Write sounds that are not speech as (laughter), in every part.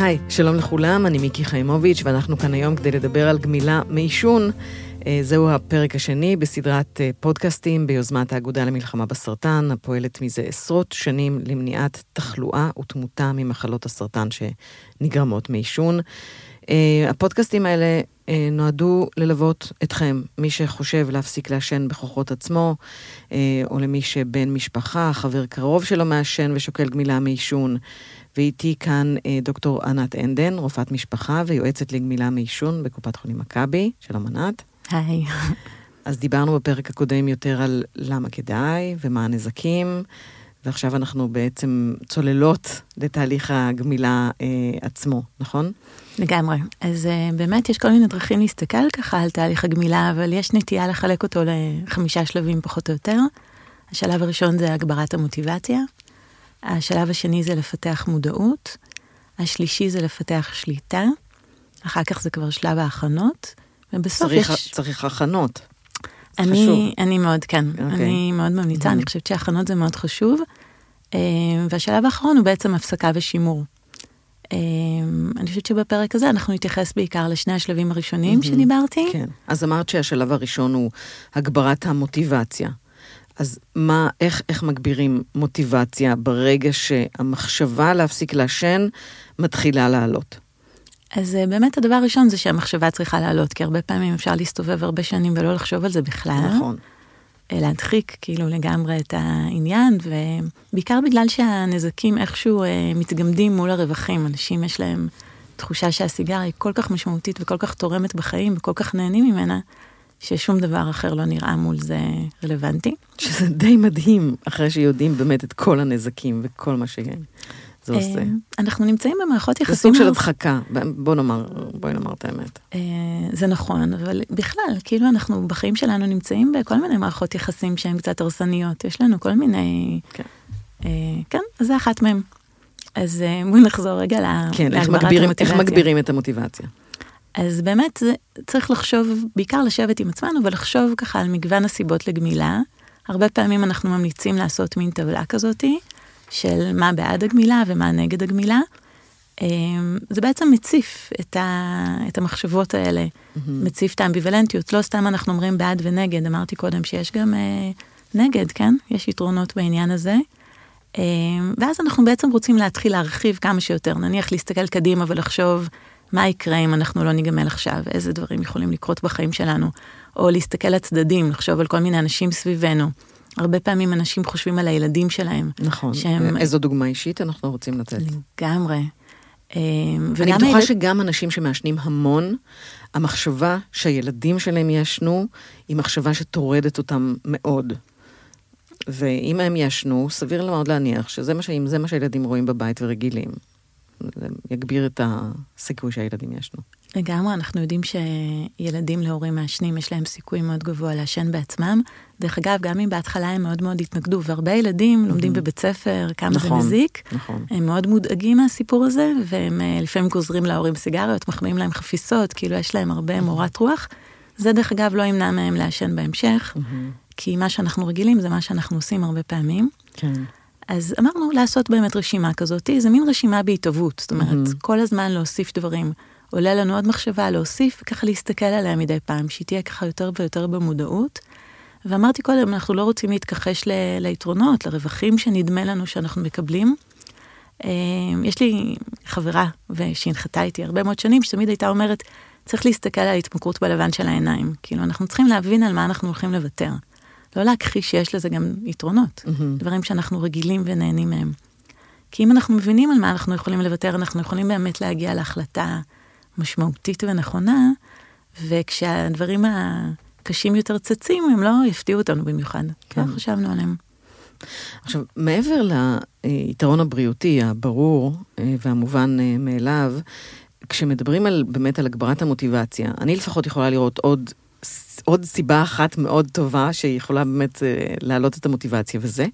היי, שלום לכולם, אני מיקי חיימוביץ', ואנחנו כאן היום כדי לדבר על גמילה מעישון. אה, זהו הפרק השני בסדרת אה, פודקאסטים ביוזמת האגודה למלחמה בסרטן, הפועלת מזה עשרות שנים למניעת תחלואה ותמותה ממחלות הסרטן שנגרמות מעישון. אה, הפודקאסטים האלה נועדו ללוות אתכם, מי שחושב להפסיק לעשן בכוחות עצמו, או למי שבן משפחה, חבר קרוב שלו מעשן ושוקל גמילה מעישון. ואיתי כאן דוקטור ענת אנדן, רופאת משפחה ויועצת לגמילה מעישון בקופת חולים מכבי. שלום ענת. היי. אז דיברנו בפרק הקודם יותר על למה כדאי ומה הנזקים, ועכשיו אנחנו בעצם צוללות לתהליך הגמילה אה, עצמו, נכון? לגמרי. אז אה, באמת יש כל מיני דרכים להסתכל ככה על תהליך הגמילה, אבל יש נטייה לחלק אותו לחמישה שלבים פחות או יותר. השלב הראשון זה הגברת המוטיבציה, השלב השני זה לפתח מודעות, השלישי זה לפתח שליטה, אחר כך זה כבר שלב ההכנות, ובסוף צריך, יש... צריך הכנות. אני, אני מאוד, כן, okay. אוקיי. אני מאוד ממליצה, mm-hmm. אני חושבת שהכנות זה מאוד חשוב. אה, והשלב האחרון הוא בעצם הפסקה ושימור. אה, אני חושבת שבפרק הזה אנחנו נתייחס בעיקר לשני השלבים הראשונים mm-hmm. שדיברתי. כן, אז אמרת שהשלב הראשון הוא הגברת המוטיבציה. אז מה, איך, איך מגבירים מוטיבציה ברגע שהמחשבה להפסיק לעשן מתחילה לעלות? אז אה, באמת הדבר הראשון זה שהמחשבה צריכה לעלות, כי הרבה פעמים אפשר להסתובב הרבה שנים ולא לחשוב על זה בכלל. נכון. אה, להדחיק כאילו לגמרי את העניין, ובעיקר בגלל שהנזקים איכשהו אה, מתגמדים מול הרווחים. אנשים יש להם תחושה שהסיגריה היא כל כך משמעותית וכל כך תורמת בחיים וכל כך נהנים ממנה, ששום דבר אחר לא נראה מול זה רלוונטי. שזה די מדהים, אחרי שיודעים באמת את כל הנזקים וכל מה ש... זה עושה. אה, אנחנו נמצאים במערכות יחסים... זה סוג של הדחקה, בוא נאמר, בואי נאמר את האמת. אה, זה נכון, אבל בכלל, כאילו אנחנו בחיים שלנו נמצאים בכל מיני מערכות יחסים שהן קצת הרסניות. יש לנו כל מיני... כן. אה, כן, זה אחת מהן. אז בואי נחזור רגע להגברת כן, המוטיבציה. איך מגבירים את המוטיבציה? אז באמת זה צריך לחשוב, בעיקר לשבת עם עצמנו ולחשוב ככה על מגוון הסיבות לגמילה. הרבה פעמים אנחנו ממליצים לעשות מין טבלה כזאתי. של מה בעד הגמילה ומה נגד הגמילה. אמ, זה בעצם מציף את, ה, את המחשבות האלה, mm-hmm. מציף את האמביוולנטיות. לא סתם אנחנו אומרים בעד ונגד, אמרתי קודם שיש גם אה, נגד, כן? יש יתרונות בעניין הזה. אה, ואז אנחנו בעצם רוצים להתחיל להרחיב כמה שיותר, נניח להסתכל קדימה ולחשוב מה יקרה אם אנחנו לא ניגמל עכשיו, איזה דברים יכולים לקרות בחיים שלנו, או להסתכל לצדדים, לחשוב על כל מיני אנשים סביבנו. הרבה פעמים אנשים חושבים על הילדים שלהם. נכון. שהם... איזו דוגמה אישית אנחנו רוצים לתת? לגמרי. אה, אני בטוחה הילד... שגם אנשים שמעשנים המון, המחשבה שהילדים שלהם יעשנו, היא מחשבה שטורדת אותם מאוד. ואם הם יעשנו, סביר מאוד להניח שזה מה, זה מה שהילדים רואים בבית ורגילים. יגביר את הסיכוי שהילדים יעשנו. לגמרי, אנחנו יודעים שילדים להורים מעשנים, יש להם סיכוי מאוד גבוה לעשן בעצמם. דרך אגב, גם אם בהתחלה הם מאוד מאוד התנגדו, והרבה ילדים mm-hmm. לומדים בבית ספר כמה נכון, זה מזיק, נכון. הם מאוד מודאגים מהסיפור הזה, והם אה, לפעמים גוזרים להורים סיגריות, מחמיאים להם חפיסות, כאילו יש להם הרבה mm-hmm. מורת רוח. זה דרך אגב לא ימנע מהם לעשן בהמשך, mm-hmm. כי מה שאנחנו רגילים זה מה שאנחנו עושים הרבה פעמים. כן. אז אמרנו לעשות באמת רשימה כזאת, זה מין רשימה בהתהוות, זאת אומרת, mm-hmm. כל הזמן להוסיף דברים. עולה לנו עוד מחשבה להוסיף, וככה להסתכל עליה מדי פעם, שהיא תהיה ככה יותר ויותר במודעות. ואמרתי קודם, אנחנו לא רוצים להתכחש ל- ליתרונות, לרווחים שנדמה לנו שאנחנו מקבלים. אה, יש לי חברה, ושהנחתה איתי הרבה מאוד שנים, שתמיד הייתה אומרת, צריך להסתכל על ההתמכרות בלבן של העיניים. כאילו, אנחנו צריכים להבין על מה אנחנו הולכים לוותר. לא להכחיש שיש לזה גם יתרונות, mm-hmm. דברים שאנחנו רגילים ונהנים מהם. כי אם אנחנו מבינים על מה אנחנו יכולים לוותר, אנחנו יכולים באמת להגיע להחלטה משמעותית ונכונה, וכשהדברים הקשים יותר צצים, הם לא יפתיעו אותנו במיוחד. כן. לא חשבנו עליהם. עכשיו, מעבר ליתרון הבריאותי הברור אה, והמובן אה, מאליו, כשמדברים על, באמת על הגברת המוטיבציה, אני לפחות יכולה לראות עוד, עוד סיבה אחת מאוד טובה שיכולה באמת אה, להעלות את המוטיבציה, וזה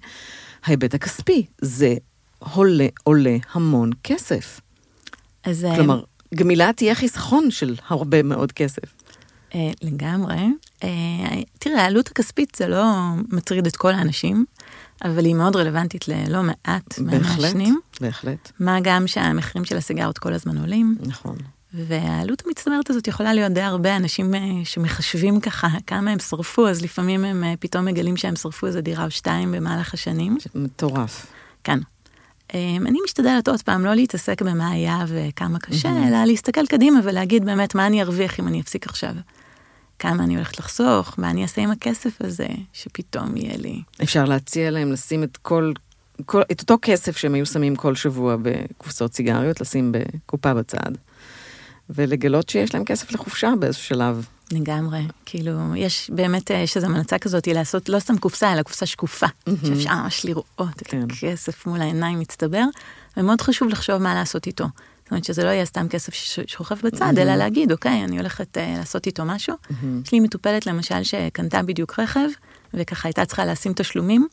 ההיבט הכספי. זה עולה, עולה המון כסף. אז... כלומר, גמילה תהיה חיסכון של הרבה מאוד כסף. לגמרי. תראה, העלות הכספית זה לא מטריד את כל האנשים. אבל היא מאוד רלוונטית ללא מעט מהמעשנים. בהחלט, בהחלט. מה גם שהמחירים של הסיגרות כל הזמן עולים. נכון. והעלות המצטברת הזאת יכולה להיות די הרבה אנשים אה, שמחשבים ככה כמה הם שרפו, אז לפעמים הם אה, פתאום מגלים שהם שרפו איזה דירה או שתיים במהלך השנים. מטורף. כן. אמ, אני משתדלת עוד פעם לא להתעסק במה היה וכמה קשה, mm-hmm. אלא להסתכל קדימה ולהגיד באמת מה אני ארוויח אם אני אפסיק עכשיו. כמה אני הולכת לחסוך, מה אני אעשה עם הכסף הזה, שפתאום יהיה לי. אפשר להציע להם לשים את כל, כל, את אותו כסף שהם היו שמים כל שבוע בקופסאות סיגריות, לשים בקופה בצד, ולגלות שיש להם כסף לחופשה באיזשהו שלב. לגמרי, כאילו, יש באמת, אה, יש איזו מנצה כזאת לעשות לא סתם קופסה, אלא קופסה שקופה, mm-hmm. שאפשר ממש לראות כן. את הכסף מול העיניים מצטבר, ומאוד חשוב לחשוב מה לעשות איתו. זאת אומרת שזה לא יהיה סתם כסף ששוכב בצד, mm-hmm. אלא להגיד, אוקיי, אני הולכת uh, לעשות איתו משהו. Mm-hmm. יש לי מטופלת למשל שקנתה בדיוק רכב, וככה הייתה צריכה לשים תשלומים,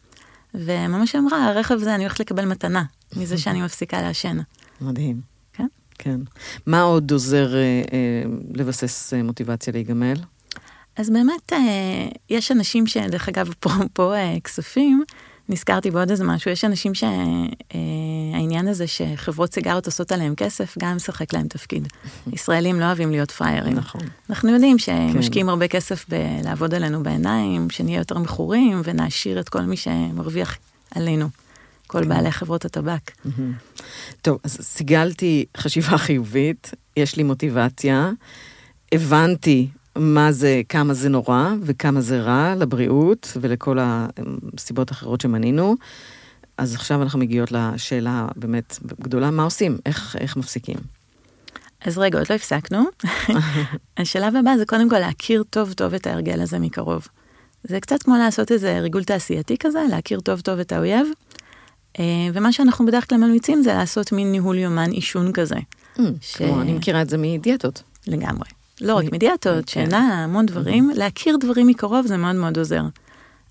וממש אמרה, הרכב הזה אני הולכת לקבל מתנה, מזה שאני מפסיקה לעשן. מדהים. כן? מה עוד עוזר אה, אה, לבסס אה, מוטיבציה להיגמל? אז באמת, אה, יש אנשים שדרך אגב, פה, פה אה, כספים, נזכרתי בעוד איזה משהו, יש אנשים שהעניין הזה שחברות סיגריות עושות עליהם כסף, גם משחק להם תפקיד. (laughs) ישראלים לא אוהבים להיות פריירים. נכון. אנחנו יודעים שמשקיעים כן. הרבה כסף בלעבוד עלינו בעיניים, שנהיה יותר מכורים ונעשיר את כל מי שמרוויח עלינו. כל. בעלי חברות הטבק. טוב, אז סיגלתי חשיבה חיובית, יש לי מוטיבציה, הבנתי מה זה, כמה זה נורא וכמה זה רע לבריאות ולכל הסיבות האחרות שמנינו. אז עכשיו אנחנו מגיעות לשאלה באמת גדולה, מה עושים? איך, איך מפסיקים? אז רגע, עוד לא הפסקנו. (laughs) השלב הבא זה קודם כל להכיר טוב טוב את ההרגל הזה מקרוב. זה קצת כמו לעשות איזה ריגול תעשייתי כזה, להכיר טוב טוב את האויב. אה, ומה שאנחנו בדרך כלל ממליצים זה לעשות מין ניהול יומן עישון כזה. Mm, ש... כמו, אני מכירה את זה מדיאטות. לגמרי. לא רק מדיאטות, כן. שינה, המון דברים, להכיר דברים מקרוב זה מאוד מאוד עוזר.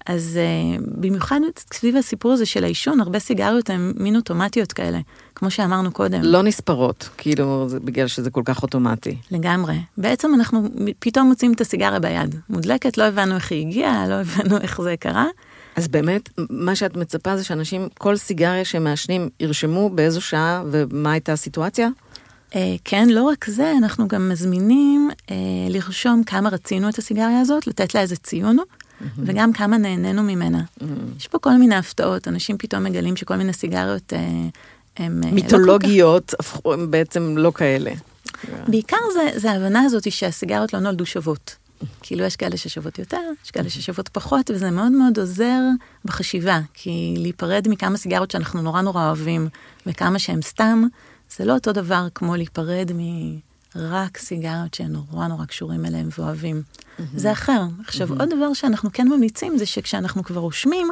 אז uh, במיוחד סביב הסיפור הזה של העישון, הרבה סיגריות הן מין אוטומטיות כאלה, כמו שאמרנו קודם. לא נספרות, כאילו, זה בגלל שזה כל כך אוטומטי. לגמרי. בעצם אנחנו פתאום מוצאים את הסיגריה ביד, מודלקת, לא הבנו איך היא הגיעה, לא הבנו איך זה קרה. אז באמת, מה שאת מצפה זה שאנשים, כל סיגריה שהם מעשנים, ירשמו באיזו שעה ומה הייתה הסיטואציה? אה, כן, לא רק זה, אנחנו גם מזמינים אה, לרשום כמה רצינו את הסיגריה הזאת, לתת לה איזה ציון. וגם כמה נהנינו ממנה. יש פה כל מיני הפתעות, אנשים פתאום מגלים שכל מיני סיגריות הם... אה, מיתולוגיות, לא הם בעצם לא כאלה. בעיקר זה, זה ההבנה הזאת שהסיגריות לא נולדו שוות. כאילו יש כאלה ששוות יותר, יש כאלה ששוות פחות, וזה מאוד מאוד עוזר בחשיבה, כי להיפרד מכמה סיגרות שאנחנו נורא נורא אוהבים, וכמה שהם סתם, זה לא אותו דבר כמו להיפרד מרק סיגריות שנורא נורא קשורים אליהם ואוהבים. Mm-hmm. זה אחר. עכשיו, mm-hmm. עוד דבר שאנחנו כן ממליצים זה שכשאנחנו כבר רושמים,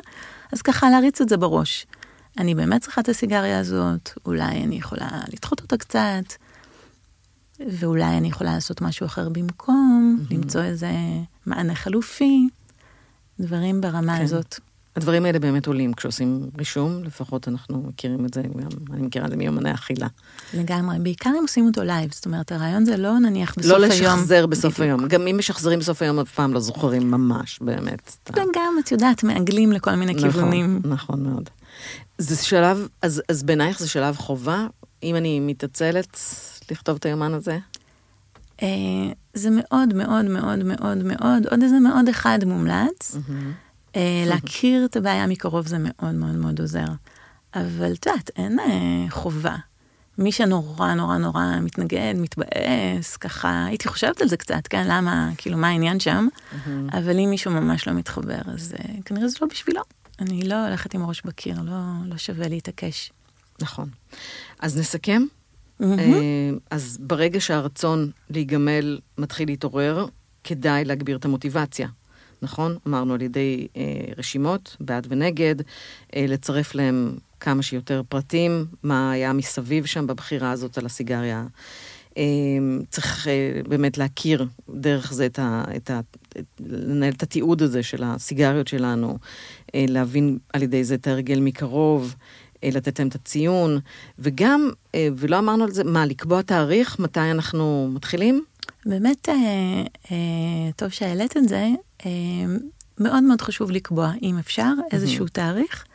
אז ככה להריץ את זה בראש. אני באמת צריכה את הסיגריה הזאת, אולי אני יכולה לדחות אותה קצת, ואולי אני יכולה לעשות משהו אחר במקום, mm-hmm. למצוא איזה מענה חלופי, דברים ברמה כן. הזאת. הדברים האלה באמת עולים כשעושים רישום, לפחות אנחנו מכירים את זה, גם אני מכירה את זה מיומני אכילה. לגמרי, בעיקר אם עושים אותו לייב, זאת אומרת, הרעיון זה לא נניח בסוף לא היום. לא לשחזר בסוף בדיוק. היום, גם אם משחזרים בסוף היום, אף פעם לא זוכרים ממש, באמת. וגם, את יודעת, מעגלים לכל מיני נכון, כיוונים. נכון מאוד. זה שלב, אז, אז בעינייך זה שלב חובה? אם אני מתעצלת לכתוב את היומן הזה? אה, זה מאוד מאוד מאוד מאוד מאוד, עוד איזה מאוד אחד מומלץ. Mm-hmm. אה, להכיר את הבעיה מקרוב זה מאוד מאוד מאוד עוזר. אבל את יודעת, אין אה, חובה. מי שנורא נורא נורא מתנגד, מתבאס, ככה, הייתי חושבת על זה קצת, כן, למה, כאילו, מה העניין שם? Mm-hmm. אבל אם מישהו ממש לא מתחבר, אז כנראה זה לא בשבילו. אני לא הולכת עם הראש בקיר, לא, לא שווה להתעקש. נכון. אז נסכם. Mm-hmm. אז ברגע שהרצון להיגמל מתחיל להתעורר, כדאי להגביר את המוטיבציה. נכון? אמרנו על ידי אה, רשימות, בעד ונגד, אה, לצרף להם כמה שיותר פרטים, מה היה מסביב שם בבחירה הזאת על הסיגריה. אה, צריך אה, באמת להכיר דרך זה את ה... את ה את, לנהל את התיעוד הזה של הסיגריות שלנו, אה, להבין על ידי זה את ההרגל מקרוב. אה, לתת להם את הציון, וגם, אה, ולא אמרנו על זה, מה, לקבוע תאריך מתי אנחנו מתחילים? באמת, אה, טוב שהעלית את זה. מאוד מאוד חשוב לקבוע, אם אפשר, איזשהו. תאריך.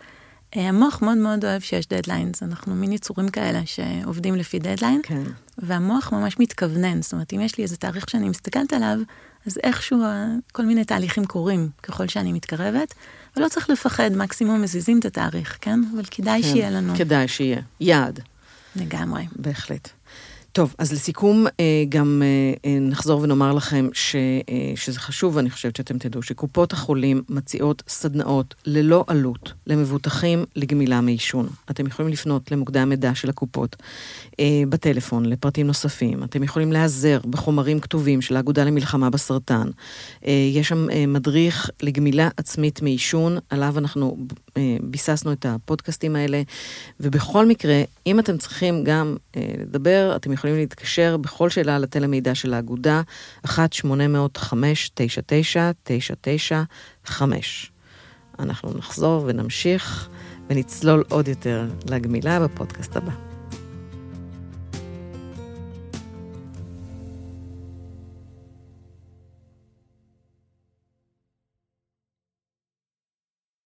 המוח מאוד מאוד אוהב שיש deadlines, אנחנו מין יצורים כאלה שעובדים לפי דדליין, כן. והמוח ממש מתכוונן, זאת אומרת, אם יש לי איזה תאריך שאני מסתכלת עליו, אז איכשהו כל מיני תהליכים קורים ככל שאני מתקרבת, ולא צריך לפחד, מקסימום מזיזים את התאריך, כן? אבל כדאי כן, שיהיה לנו. כדאי שיהיה. יעד. לגמרי. בהחלט. טוב, אז לסיכום, אה, גם אה, אה, נחזור ונאמר לכם ש, שזה חשוב, ואני חושבת שאתם תדעו, שקופות החולים מציעות סדנאות ללא עלות למבוטחים לגמילה מעישון. אתם יכולים לפנות למוקדי המידע של הקופות בטלפון לפרטים נוספים. אתם יכולים להיעזר בחומרים כתובים של האגודה למלחמה בסרטן. יש שם מדריך לגמילה עצמית מעישון, עליו אנחנו ביססנו את הפודקאסטים האלה, ובכל מקרה, אם אתם צריכים גם לדבר, אתם יכולים... יכולים להתקשר בכל שאלה לתל המידע של האגודה, 1-800-599-995. אנחנו נחזור ונמשיך ונצלול עוד יותר לגמילה בפודקאסט הבא.